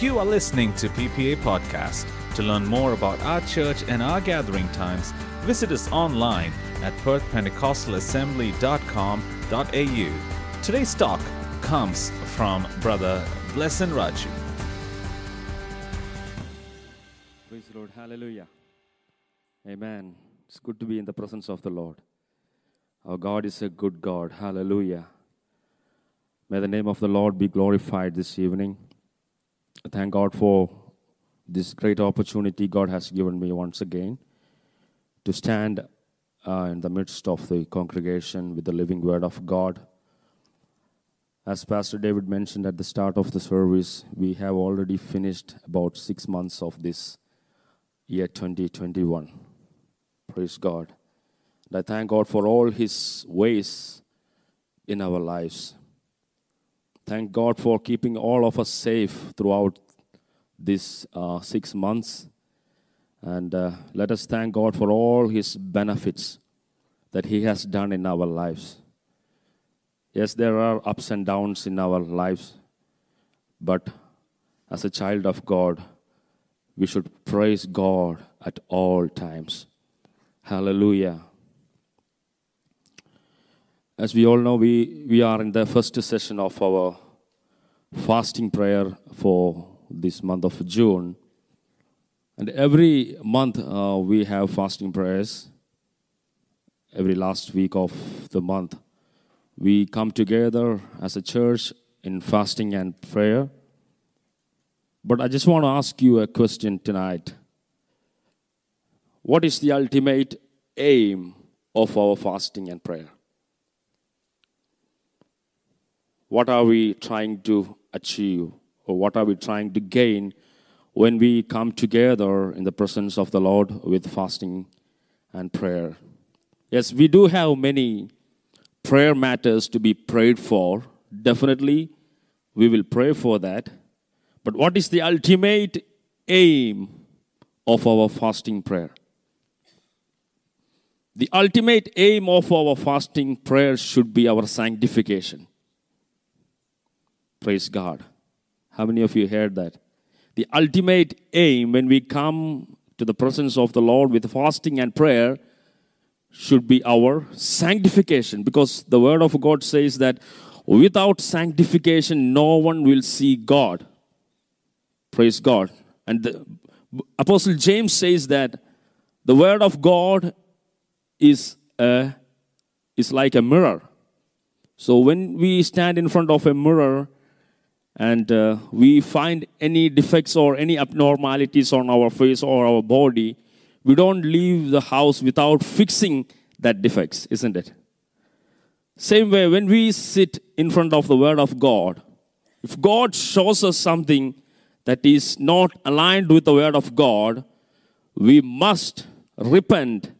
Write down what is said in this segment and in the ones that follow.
You are listening to PPA Podcast. To learn more about our church and our gathering times, visit us online at perthpentecostalassembly.com.au. Today's talk comes from Brother Blesson Raju. Praise the Lord. Hallelujah. Amen. It's good to be in the presence of the Lord. Our God is a good God. Hallelujah. May the name of the Lord be glorified this evening. Thank God for this great opportunity God has given me once again to stand uh, in the midst of the congregation with the living word of God. As Pastor David mentioned at the start of the service, we have already finished about six months of this year 2021. Praise God. And I thank God for all His ways in our lives. Thank God for keeping all of us safe throughout these uh, six months. And uh, let us thank God for all His benefits that He has done in our lives. Yes, there are ups and downs in our lives, but as a child of God, we should praise God at all times. Hallelujah. As we all know, we, we are in the first session of our fasting prayer for this month of June. And every month uh, we have fasting prayers. Every last week of the month, we come together as a church in fasting and prayer. But I just want to ask you a question tonight. What is the ultimate aim of our fasting and prayer? What are we trying to achieve, or what are we trying to gain when we come together in the presence of the Lord with fasting and prayer? Yes, we do have many prayer matters to be prayed for. Definitely, we will pray for that. But what is the ultimate aim of our fasting prayer? The ultimate aim of our fasting prayer should be our sanctification. Praise God. How many of you heard that? The ultimate aim when we come to the presence of the Lord with fasting and prayer should be our sanctification because the word of God says that without sanctification no one will see God. Praise God. And the apostle James says that the word of God is a, is like a mirror. So when we stand in front of a mirror and uh, we find any defects or any abnormalities on our face or our body, we don't leave the house without fixing that defects, isn't it? Same way, when we sit in front of the Word of God, if God shows us something that is not aligned with the Word of God, we must repent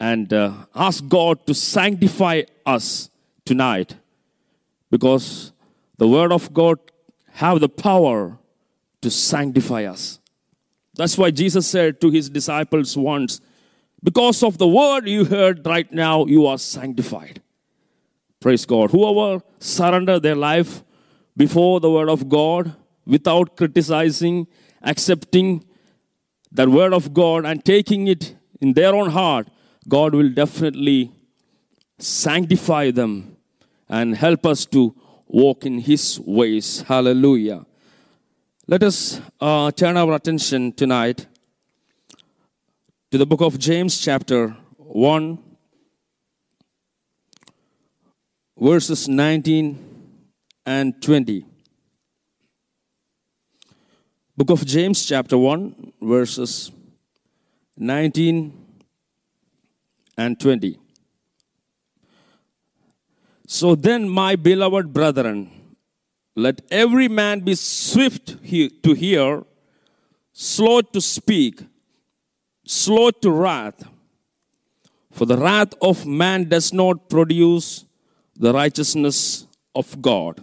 and uh, ask God to sanctify us tonight because the word of god have the power to sanctify us. That's why jesus said to his disciples once because of the word you heard right now you are sanctified. Praise god. Whoever surrender their life before the word of god without criticizing accepting that word of god and taking it in their own heart god will definitely sanctify them and help us to walk in His ways. Hallelujah. Let us uh, turn our attention tonight to the book of James, chapter 1, verses 19 and 20. Book of James, chapter 1, verses 19 and 20. So then, my beloved brethren, let every man be swift to hear, slow to speak, slow to wrath. For the wrath of man does not produce the righteousness of God.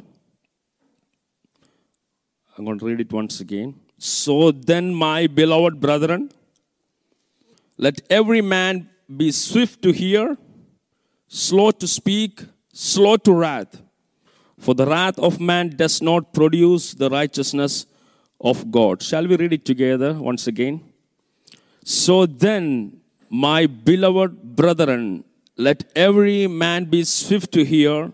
I'm going to read it once again. So then, my beloved brethren, let every man be swift to hear, slow to speak, slow to wrath. For the wrath of man does not produce the righteousness of God. Shall we read it together once again? So then, my beloved brethren, let every man be swift to hear,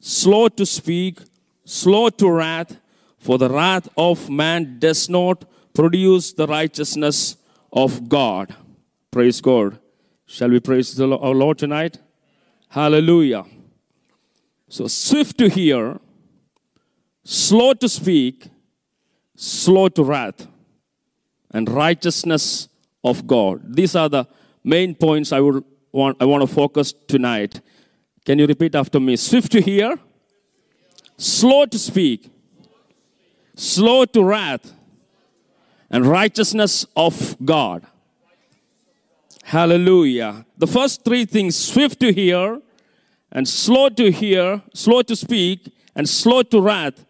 slow to speak, slow to wrath, for the wrath of man does not produce the righteousness of God. Praise God. Shall we praise the, our Lord tonight? Hallelujah. So, swift to hear, slow to speak, slow to wrath, and righteousness of God. These are the main points I would want I want to focus tonight. Can you repeat after me? Swift to hear, slow to speak, slow to wrath, and righteousness of God. Hallelujah. The first three things swift to hear, and slow to hear, slow to speak, and slow to wrath.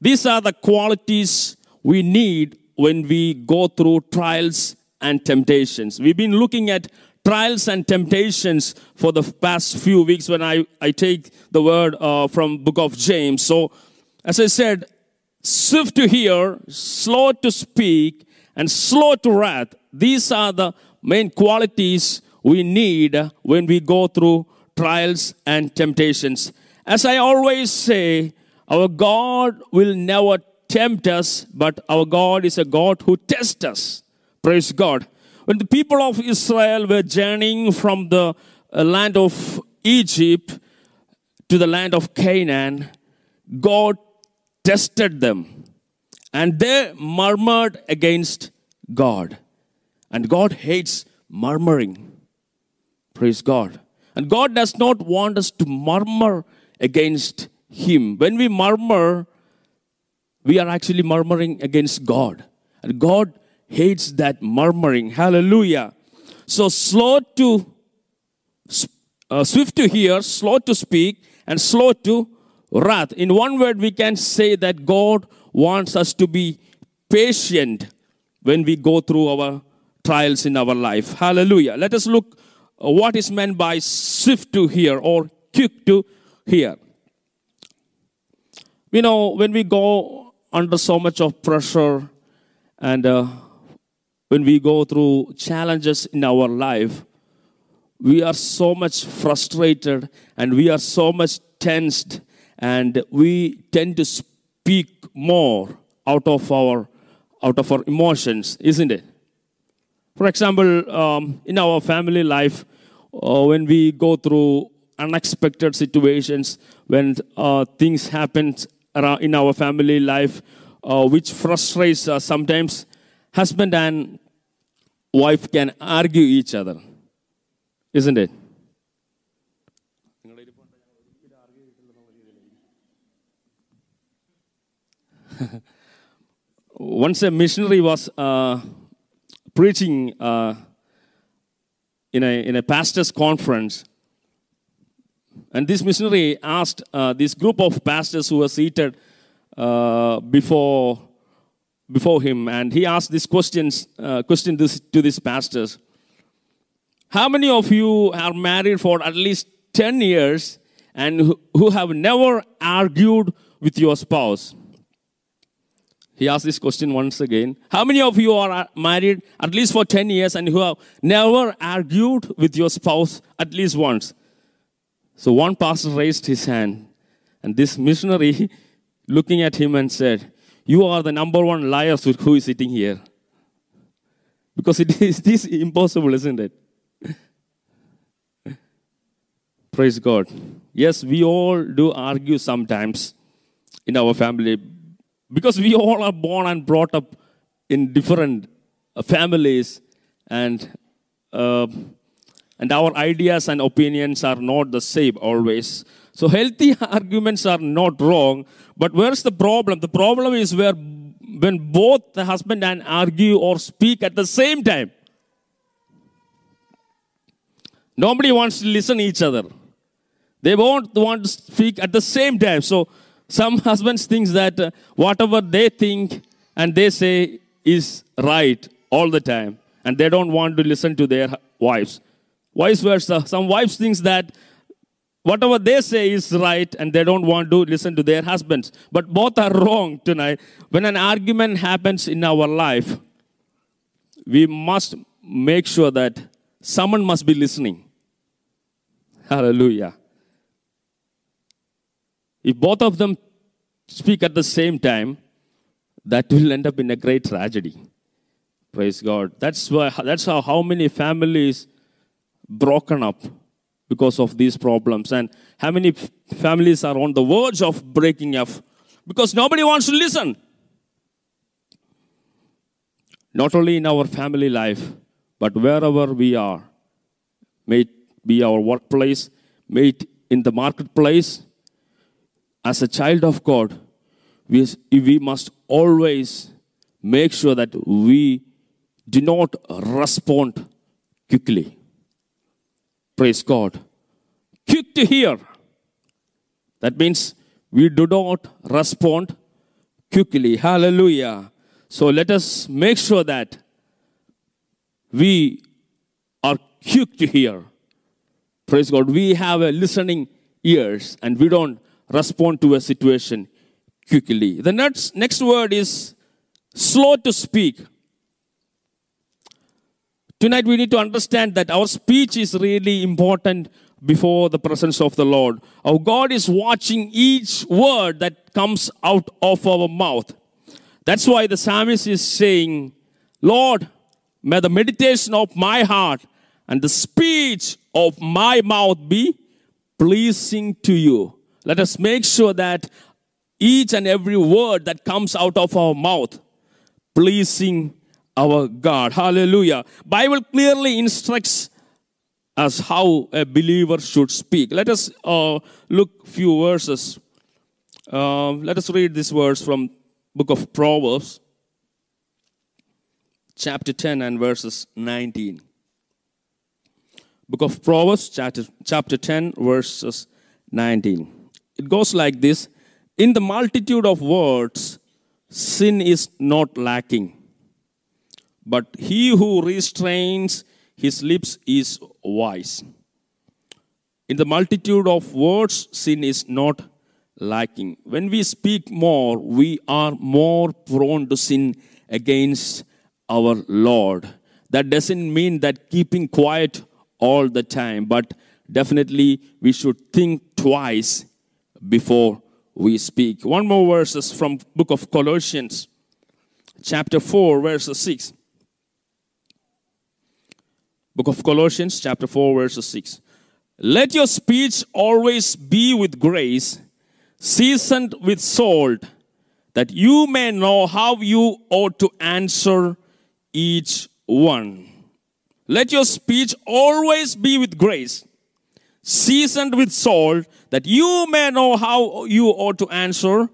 These are the qualities we need when we go through trials and temptations. We've been looking at trials and temptations for the past few weeks when I, I take the word uh, from book of James. So, as I said, swift to hear, slow to speak, and slow to wrath. These are the main qualities we need when we go through trials and temptations. As I always say, our God will never tempt us, but our God is a God who tests us. Praise God. When the people of Israel were journeying from the uh, land of Egypt to the land of Canaan, God tested them and they murmured against God. And God hates murmuring. Praise God. And God does not want us to murmur against Him. When we murmur, we are actually murmuring against God. And God hates that murmuring. Hallelujah. So slow to, uh, swift to hear, slow to speak, and slow to wrath. In one word, we can say that God wants us to be patient when we go through our trials in our life. Hallelujah. Let us look what is meant by swift to hear or quick to hear. You know, when we go under so much of pressure and uh, when we go through challenges in our life, we are so much frustrated and we are so much tensed and we tend to speak more out of our out of our emotions, isn't it? For example, um, in our family life, uh, when we go through unexpected situations, when uh, things happen in our family life, uh, which frustrates us, sometimes husband and wife can argue each other, isn't it? Once a missionary was uh, preaching uh, in, a, in a pastor's conference, and this missionary asked uh, this group of pastors who were seated uh, before, before him, and he asked this questions, uh, question this, to these pastors. How many of you are married for at least 10 years and who, who have never argued with your spouse? He asked this question once again. How many of you are uh, married at least for 10 years and who have never argued with your spouse at least once? So one pastor raised his hand, and this missionary looking at him and said, You are the number one liar who is sitting here. Because it is this impossible, isn't it? Praise God. Yes, we all do argue sometimes in our family because we all are born and brought up in different uh, families and uh, and our ideas and opinions are not the same always. So healthy arguments are not wrong but where's the problem? The problem is where when both the husband and argue or speak at the same time. Nobody wants to listen each other. They won't want to speak at the same time. So some husbands think that uh, whatever they think and they say is right all the time, and they don't want to listen to their wives. Vice versa, some wives think that whatever they say is right and they don't want to listen to their husbands. But both are wrong tonight. When an argument happens in our life, we must make sure that someone must be listening. Hallelujah. If both of them speak at the same time, that will end up in a great tragedy. Praise God. That's why that's how, how many families broken up because of these problems and how many families are on the verge of breaking up because nobody wants to listen. Not only in our family life, but wherever we are, may it be our workplace, may it in the marketplace, as a child of God, we, we must always make sure that we do not respond quickly. Praise God. Quick to hear. That means we do not respond quickly. Hallelujah. So let us make sure that we are quick to hear. Praise God. We have a listening ears and we don't respond to a situation quickly. The next, next word is slow to speak. Tonight we need to understand that our speech is really important before the presence of the Lord. Our God is watching each word that comes out of our mouth. That's why the psalmist is saying, Lord, may the meditation of my heart and the speech of my mouth be pleasing to you. Let us make sure that each and every word that comes out of our mouth pleasing our God. Hallelujah. Bible clearly instructs us how a believer should speak. Let us uh, look few verses. Uh, let us read this verse from book of Proverbs, chapter 10 and verses 19. Book of Proverbs, chapter, chapter 10, verses 19. It goes like this In the multitude of words, sin is not lacking, but he who restrains his lips is wise. In the multitude of words, sin is not lacking. When we speak more, we are more prone to sin against our Lord. That doesn't mean that keeping quiet all the time, but definitely we should think twice before we speak. One more verses from book of Colossians, chapter 4, verse 6. Book of Colossians, chapter 4, verse 6. Let your speech always be with grace, seasoned with salt, that you may know how you ought to answer each one. Let your speech always be with grace, seasoned with salt, that you may know how you ought to answer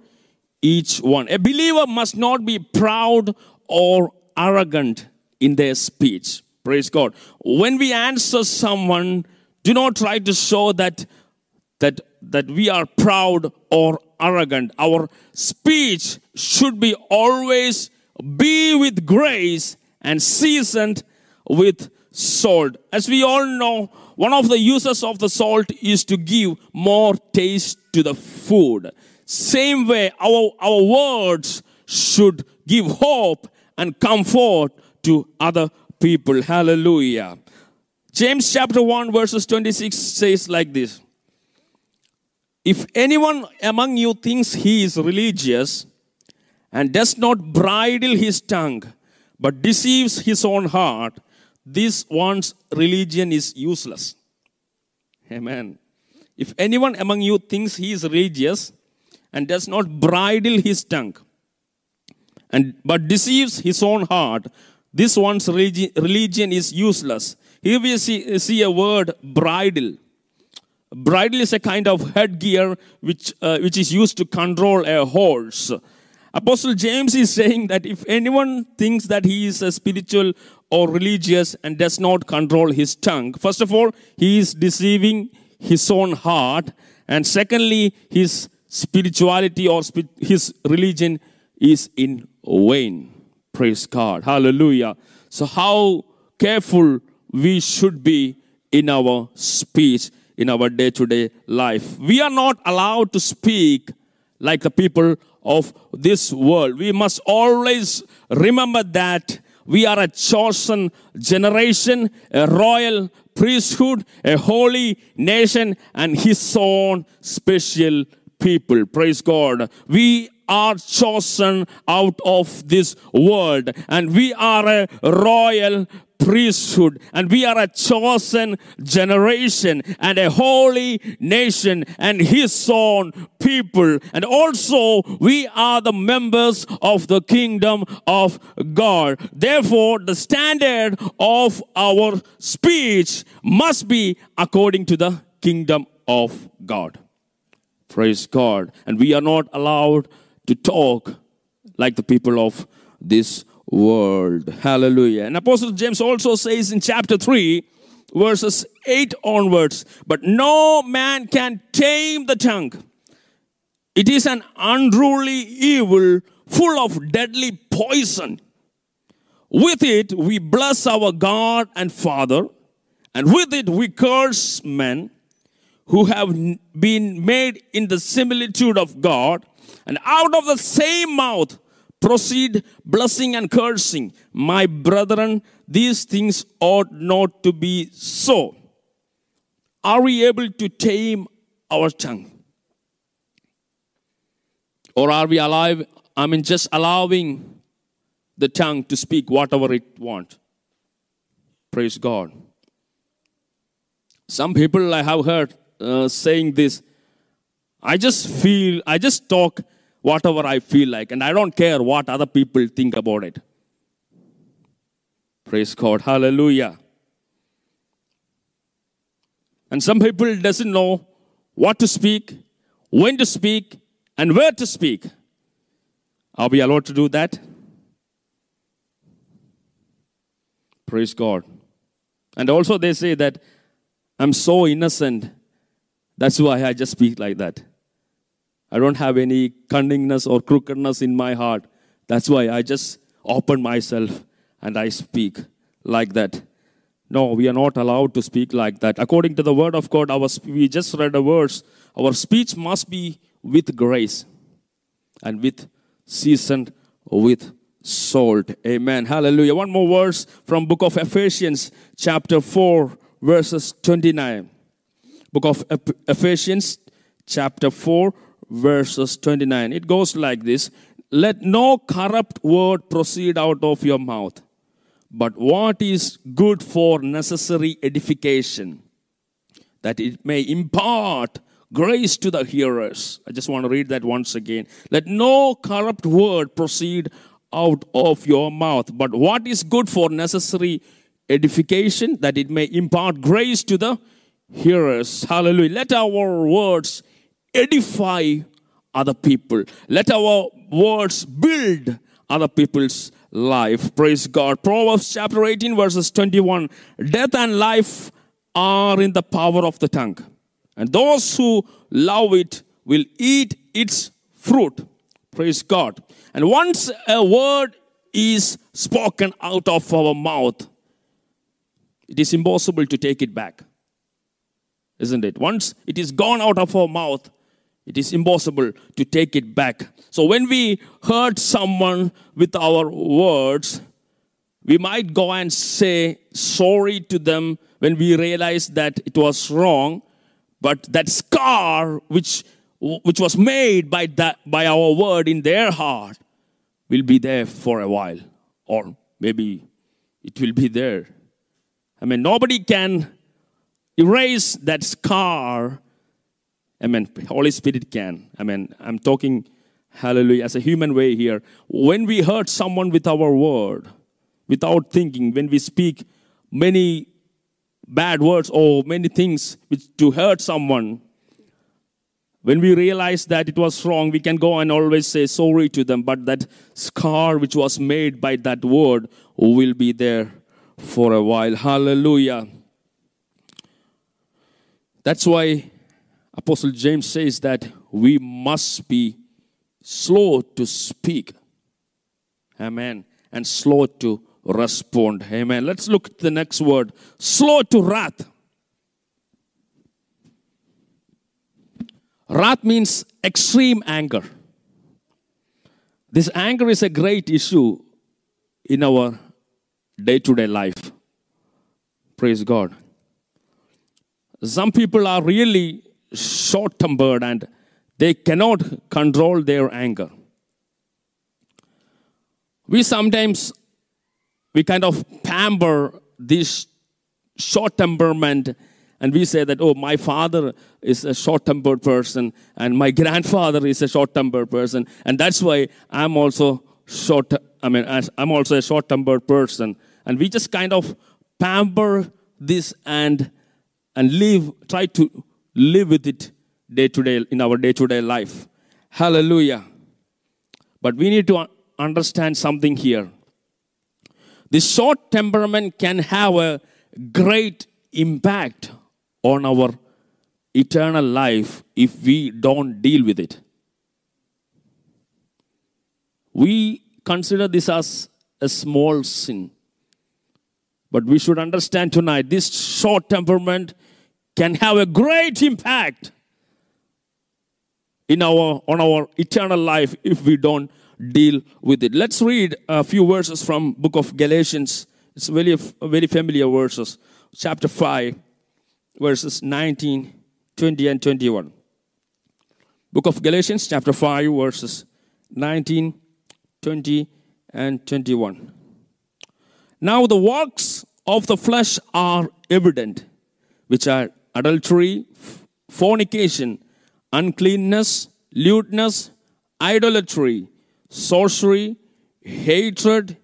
each one. A believer must not be proud or arrogant in their speech. Praise God. When we answer someone, do not try to show that that that we are proud or arrogant. Our speech should be always be with grace and seasoned with salt. As we all know, one of the uses of the salt is to give more taste to the food. Same way, our, our words should give hope and comfort to other people. Hallelujah. James chapter 1, verses 26 says like this If anyone among you thinks he is religious and does not bridle his tongue, but deceives his own heart, this one's religion is useless. Amen. If anyone among you thinks he is religious and does not bridle his tongue, and but deceives his own heart, this one's religi- religion is useless. Here we see, see a word bridle. Bridle is a kind of headgear which, uh, which is used to control a horse. Apostle James is saying that if anyone thinks that he is a spiritual or religious and does not control his tongue, first of all, he is deceiving his own heart, and secondly, his spirituality or his religion is in vain. Praise God. Hallelujah. So, how careful we should be in our speech. in our day to day life. We are not allowed to speak like the people of this world. We must always remember that we are a chosen generation, a royal priesthood, a holy nation, and his own special people. Praise God. We are chosen out of this world. And we are a royal priesthood. And we are a chosen generation and a holy nation and his own people. And also we are the members of the kingdom of God. Therefore the standard of our speech must be according to the kingdom of God. Praise God. And we are not allowed to talk like the people of this world. Hallelujah. And Apostle James also says in chapter 3, verses 8 onwards, but no man can tame the tongue. It is an unruly evil full of deadly poison. With it we bless our God and Father, and with it we curse men who have been made in the similitude of God. And out of the same mouth proceed blessing and cursing. My brethren, these things ought not to be so. Are we able to tame our tongue? Or are we alive? I mean, just allowing the tongue to speak whatever it wants. Praise God. Some people I have heard uh, saying this I just feel, I just talk whatever I feel like, and I don't care what other people think about it. Praise God. Hallelujah. And some people doesn't know what to speak, when to speak, and where to speak. Are we allowed to do that? Praise God. And also they say that I'm so innocent. That's why I just speak like that. I don't have any cunningness or crookedness in my heart. That's why I just open myself and I speak like that. No, we are not allowed to speak like that. According to the word of God, our, we just read a verse. Our speech must be with grace and with seasoned with salt. Amen. Hallelujah. One more verse from book of Ephesians chapter 4 verses 29. Book of Ephesians chapter 4 verses 29. It goes like this Let no corrupt word proceed out of your mouth, but what is good for necessary edification, that it may impart grace to the hearers. I just want to read that once again. Let no corrupt word proceed out of your mouth, but what is good for necessary edification, that it may impart grace to the hearers. Hallelujah. Let our words edify other people. Let our words build other people's life. Praise God. Proverbs chapter 18, verses 21 Death and life are in the power of the tongue, and those who love it will eat its fruit. Praise God. And once a word is spoken out of our mouth, it is impossible to take it back. Isn't it? Once it is gone out of our mouth, it is impossible to take it back. So when we hurt someone with our words, we might go and say sorry to them when we realize that it was wrong, but that scar which, which was made by, that, by our word in their heart will be there for a while, or maybe it will be there. I mean, nobody can erase that scar Amen. Holy Spirit can. Amen. I'm talking, hallelujah, as a human way here. When we hurt someone with our word, without thinking, when we speak many bad words or many things which, to hurt someone, when we realize that it was wrong, we can go and always say sorry to them, but that scar which was made by that word will be there for a while. Hallelujah. That's why Apostle James says that we must be slow to speak. Amen. And slow to respond. Amen. Let's look at the next word slow to wrath. Wrath means extreme anger. This anger is a great issue in our day to day life. Praise God. Some people are really short tempered and they cannot control their anger. We sometimes we kind of pamper this short temperament and we say that oh my father is a short tempered person and my grandfather is a short tempered person and that's why i'm also short i mean i'm also a short tempered person and we just kind of pamper this and and live try to live with it day to day in our day to day life hallelujah but we need to understand something here this short temperament can have a great impact on our eternal life if we don't deal with it. We consider this as a small sin. But we should understand tonight this short temperament can have a great impact in our on our eternal life if we don't deal with it. Let's read a few verses from book of Galatians. It's very very familiar verses. Chapter 5 verses 19, 20 and 21. Book of Galatians chapter 5 verses 19, 20 and 21. Now the works of the flesh are evident, which are adultery, fornication, uncleanness, lewdness, idolatry, sorcery, hatred,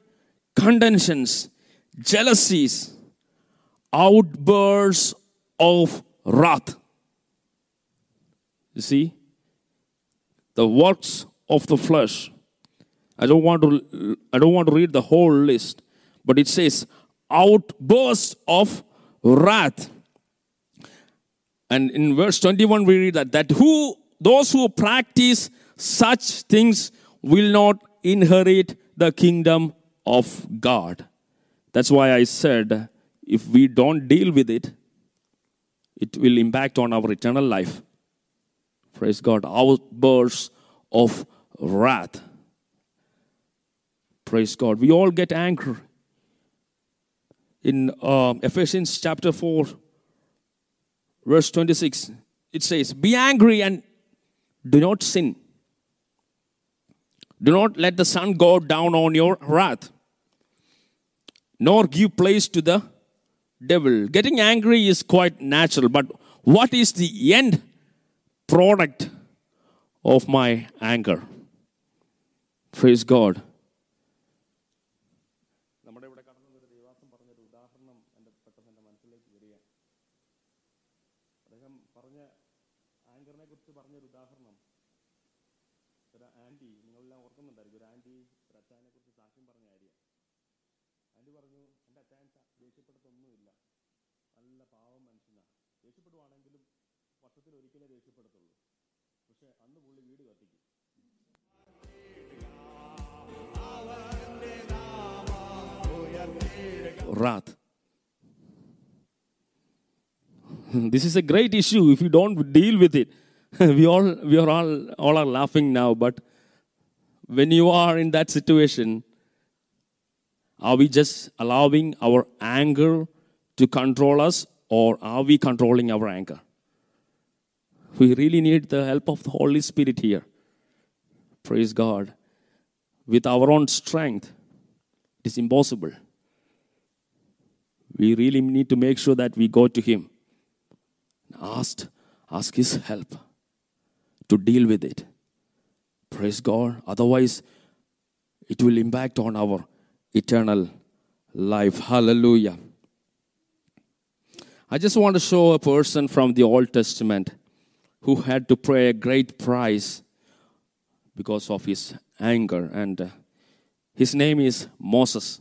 contentions, jealousies, outbursts of wrath. You see, the works of the flesh. I don't want to I don't want to read the whole list, but it says outburst of wrath. And in verse 21 we read that that who those who practice such things will not inherit the kingdom of God. That's why I said if we don't deal with it, it will impact on our eternal life. Praise God. Outbursts of wrath. Praise God. We all get angry. In uh, Ephesians chapter 4, verse 26, it says, Be angry and do not sin. Do not let the sun go down on your wrath, nor give place to the devil. Getting angry is quite natural, but what is the end product of my anger? Praise God. Wrath. This is a great issue if you don't deal with it. we all we are all all are laughing now, but when you are in that situation, are we just allowing our anger to control us or are we controlling our anger? We really need the help of the Holy Spirit here. Praise God. With our own strength, it is impossible. We really need to make sure that we go to Him. Ask, ask His help to deal with it. Praise God. Otherwise, it will impact on our eternal life. Hallelujah. I just want to show a person from the Old Testament who had to pay a great price because of his anger. And uh, his name is Moses.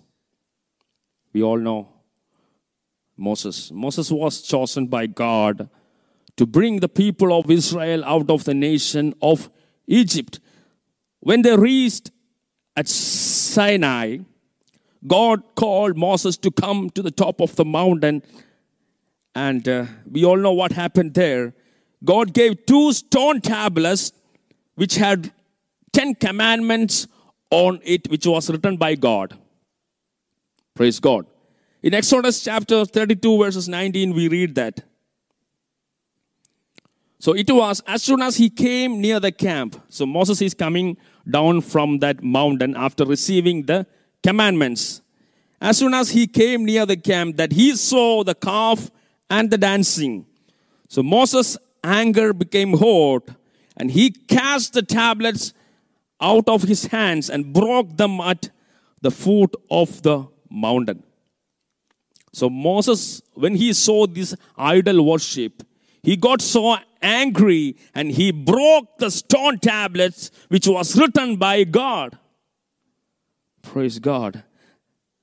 We all know Moses. Moses was chosen by God to bring the people of Israel out of the nation of Egypt. When they reached at Sinai, God called Moses to come to the top of the mountain. And uh, we all know what happened there. God gave two stone tablets which had 10 commandments on it, which was written by God. Praise God. In Exodus chapter 32, verses 19, we read that. So it was as soon as he came near the camp. So Moses is coming down from that mountain after receiving the commandments. As soon as he came near the camp, that he saw the calf and the dancing. So Moses' anger became hot, and he cast the tablets out of his hands and broke them at the foot of the mountain. So Moses, when he saw this idol worship, he got so angry and he broke the stone tablets which was written by God. Praise God.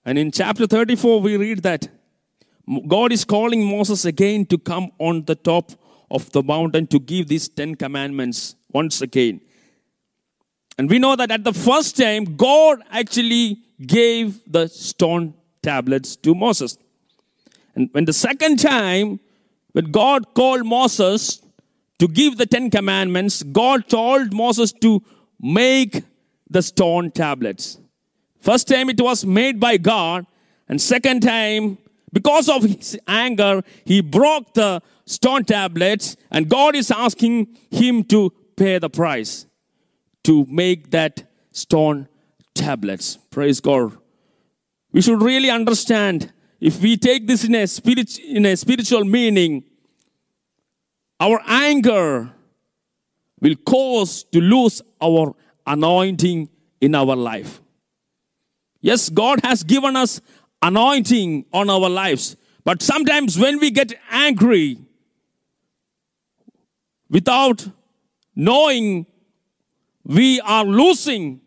And in chapter 34, we read that God is calling Moses again to come on the top of the mountain to give these Ten Commandments once again. And we know that at the first time, God actually gave the stone tablets to Moses. And when the second time, when God called Moses to give the Ten Commandments, God told Moses to make the stone tablets. First time it was made by God, and second time, because of his anger, he broke the stone tablets, and God is asking him to pay the price to make that stone tablets. Praise God. We should really understand if we take this in a, spirit, in a spiritual meaning, our anger will cause to lose our anointing in our life. Yes, God has given us anointing on our lives, but sometimes when we get angry without knowing, we are losing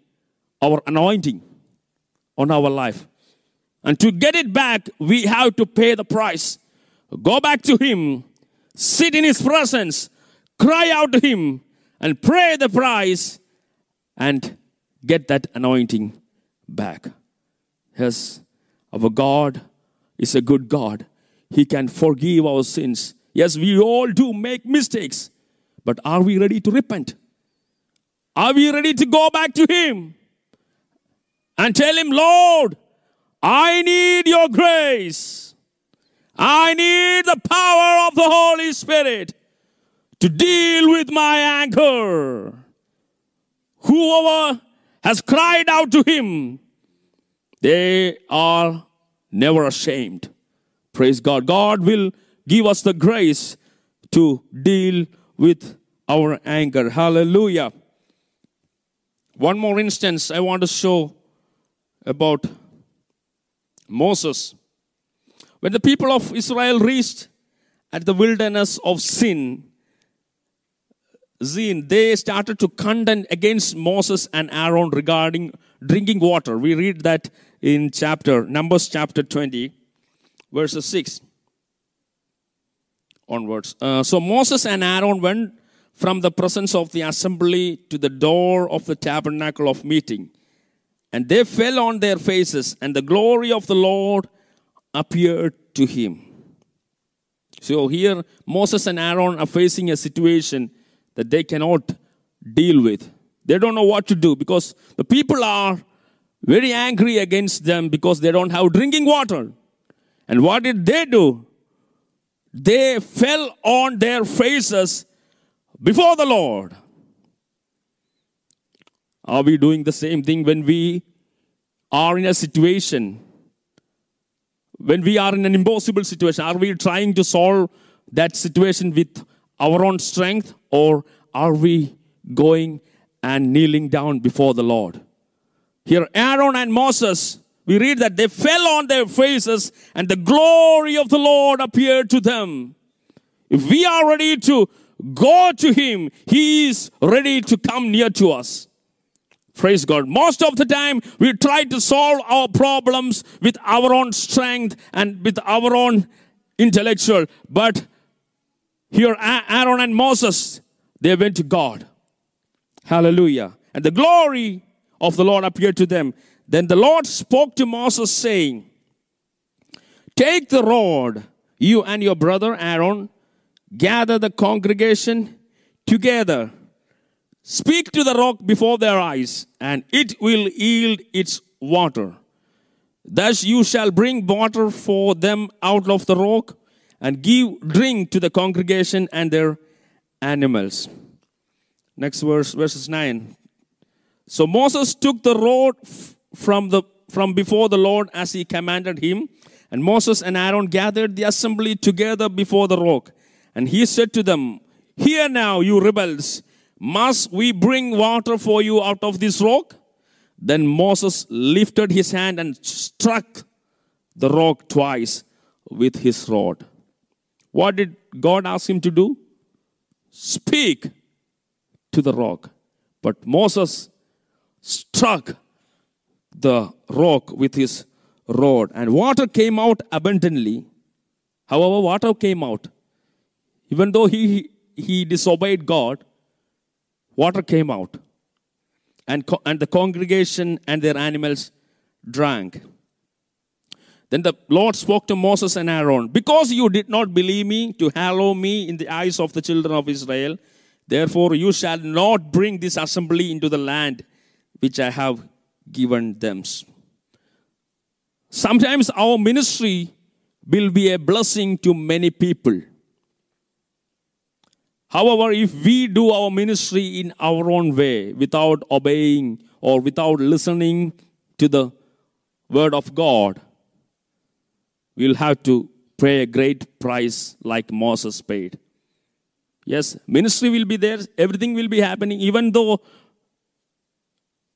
our anointing on our life. And to get it back, we have to pay the price. Go back to Him, sit in His presence, cry out to Him, and pray the price, and get that anointing back. Yes, our God is a good God. He can forgive our sins. Yes, we all do make mistakes, but are we ready to repent? Are we ready to go back to Him and tell Him, Lord, I need your grace. I need the power of the Holy Spirit to deal with my anger. Whoever has cried out to him, they are never ashamed. Praise God. God will give us the grace to deal with our anger. Hallelujah. One more instance I want to show about Moses. When the people of Israel reached at the wilderness of sin, Zin, they started to contend against Moses and Aaron regarding drinking water. We read that in chapter Numbers chapter 20, verses 6 onwards. Uh, so Moses and Aaron went from the presence of the assembly to the door of the tabernacle of meeting. And they fell on their faces, and the glory of the Lord appeared to him. So here, Moses and Aaron are facing a situation that they cannot deal with. They don't know what to do because the people are very angry against them because they don't have drinking water. And what did they do? They fell on their faces before the Lord. Are we doing the same thing when we are in a situation? When we are in an impossible situation, are we trying to solve that situation with our own strength or are we going and kneeling down before the Lord? Here, Aaron and Moses, we read that they fell on their faces and the glory of the Lord appeared to them. If we are ready to go to Him, He is ready to come near to us. Praise God. Most of the time, we try to solve our problems with our own strength and with our own intellectual. But here, Aaron and Moses, they went to God. Hallelujah. And the glory of the Lord appeared to them. Then the Lord spoke to Moses, saying, Take the rod, you and your brother Aaron, gather the congregation together. Speak to the rock before their eyes, and it will yield its water. Thus you shall bring water for them out of the rock, and give drink to the congregation and their animals. Next verse, verses 9. So Moses took the rod from, the, from before the Lord as he commanded him, and Moses and Aaron gathered the assembly together before the rock. And he said to them, Hear now, you rebels, must we bring water for you out of this rock? Then Moses lifted his hand and struck the rock twice with his rod. What did God ask him to do? Speak to the rock. But Moses struck the rock with his rod, and water came out abundantly. However, water came out. Even though he, he disobeyed God, water came out. And, co- and the congregation and their animals drank. Then the Lord spoke to Moses and Aaron, Because you did not believe me to hallow me in the eyes of the children of Israel, therefore you shall not bring this assembly into the land which I have given them. Sometimes our ministry will be a blessing to many people. However, if we do our ministry in our own way, without obeying or without listening to the word of God, we'll have to pay a great price like Moses paid. Yes, ministry will be there, everything will be happening, even though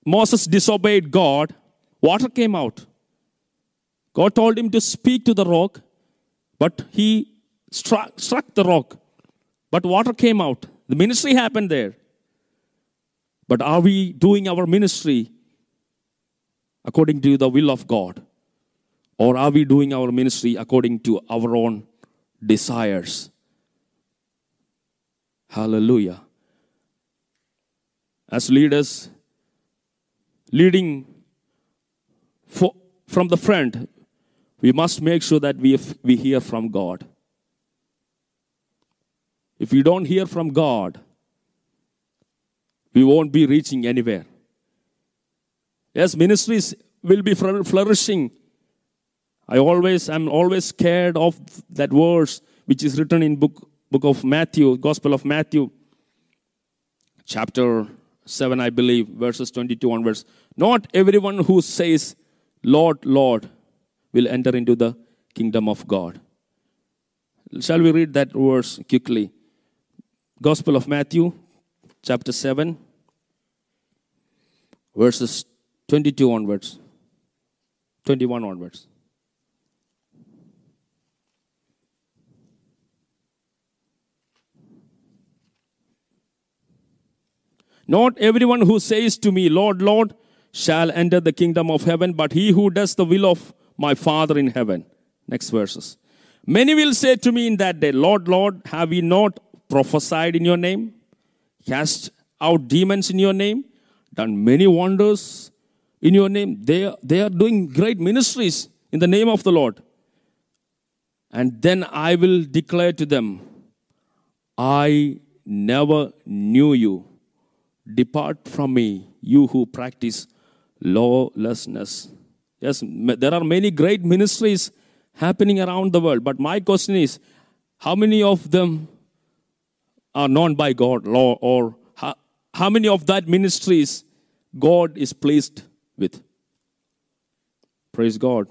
Moses disobeyed God, water came out. God told him to speak to the rock, but he struck, struck the rock. But water came out. The ministry happened there. But are we doing our ministry according to the will of God? Or are we doing our ministry according to our own desires? Hallelujah. As leaders, leading for, from the front, we must make sure that we, we hear from God. If we don't hear from God, we won't be reaching anywhere. Yes, ministries will be flourishing. I always am always scared of that verse which is written in book, book of Matthew, Gospel of Matthew, chapter 7, I believe, verses 22 onwards. Not everyone who says, Lord, Lord, will enter into the kingdom of God. Shall we read that verse quickly? Gospel of Matthew, chapter 7, verses 22 onwards, 21 onwards. Not everyone who says to me, Lord, Lord, shall enter the kingdom of heaven, but he who does the will of my Father in heaven. Next verses. Many will say to me in that day, Lord, Lord, have we not prophesied in your name, cast out demons in your name, done many wonders in your name. They, they are doing great ministries in the name of the Lord. And then I will declare to them, I never knew you. Depart from me, you who practice lawlessness. Yes, there are many great ministries happening around the world, but my question is how many of them are known by God, law, or how, how many of that ministries God is pleased with? Praise God.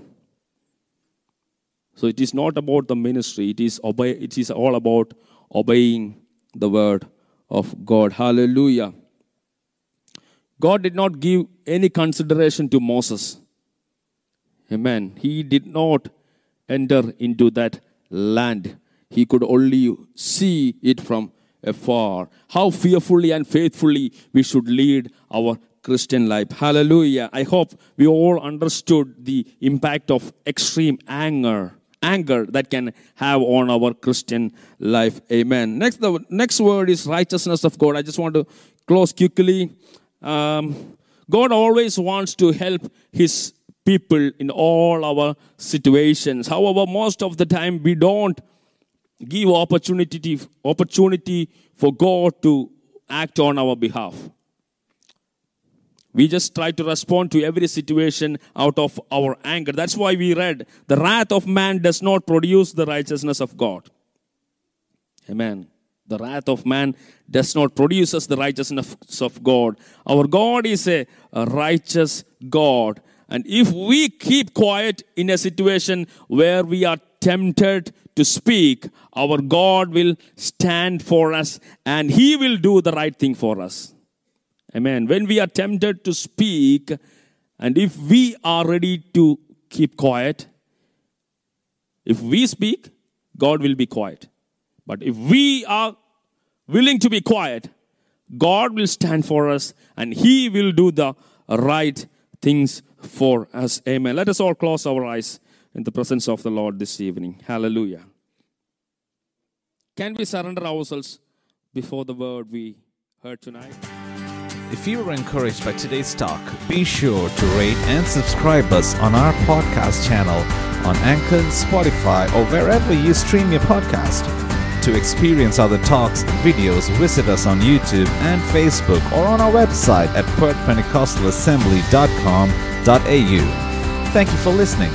So it is not about the ministry, it is, obey, it is all about obeying the word of God. Hallelujah. God did not give any consideration to Moses. Amen. He did not enter into that land. He could only see it from afar. How fearfully and faithfully we should lead our Christian life. Hallelujah. I hope we all understood the impact of extreme anger anger that can have on our Christian life. Amen. Next, the next word is righteousness of God. I just want to close quickly. Um, God always wants to help His people in all our situations. However, most of the time we don't give opportunity, opportunity for God to act on our behalf. We just try to respond to every situation out of our anger. That's why we read, the wrath of man does not produce the righteousness of God. Amen. The wrath of man does not produce us the righteousness of God. Our God is a, a righteous God. And if we keep quiet in a situation where we are tempted to speak, our God will stand for us and He will do the right thing for us. Amen. When we are tempted to speak, and if we are ready to keep quiet, if we speak, God will be quiet. But if we are willing to be quiet, God will stand for us and He will do the right things for us. Amen. Let us all close our eyes in the presence of the Lord this evening. Hallelujah. Can we surrender ourselves before the word we heard tonight? If you were encouraged by today's talk, be sure to rate and subscribe us on our podcast channel on Anchor, Spotify, or wherever you stream your podcast. To experience other talks and videos, visit us on YouTube and Facebook or on our website at perthpentecostalassembly.com.au. Thank you for listening.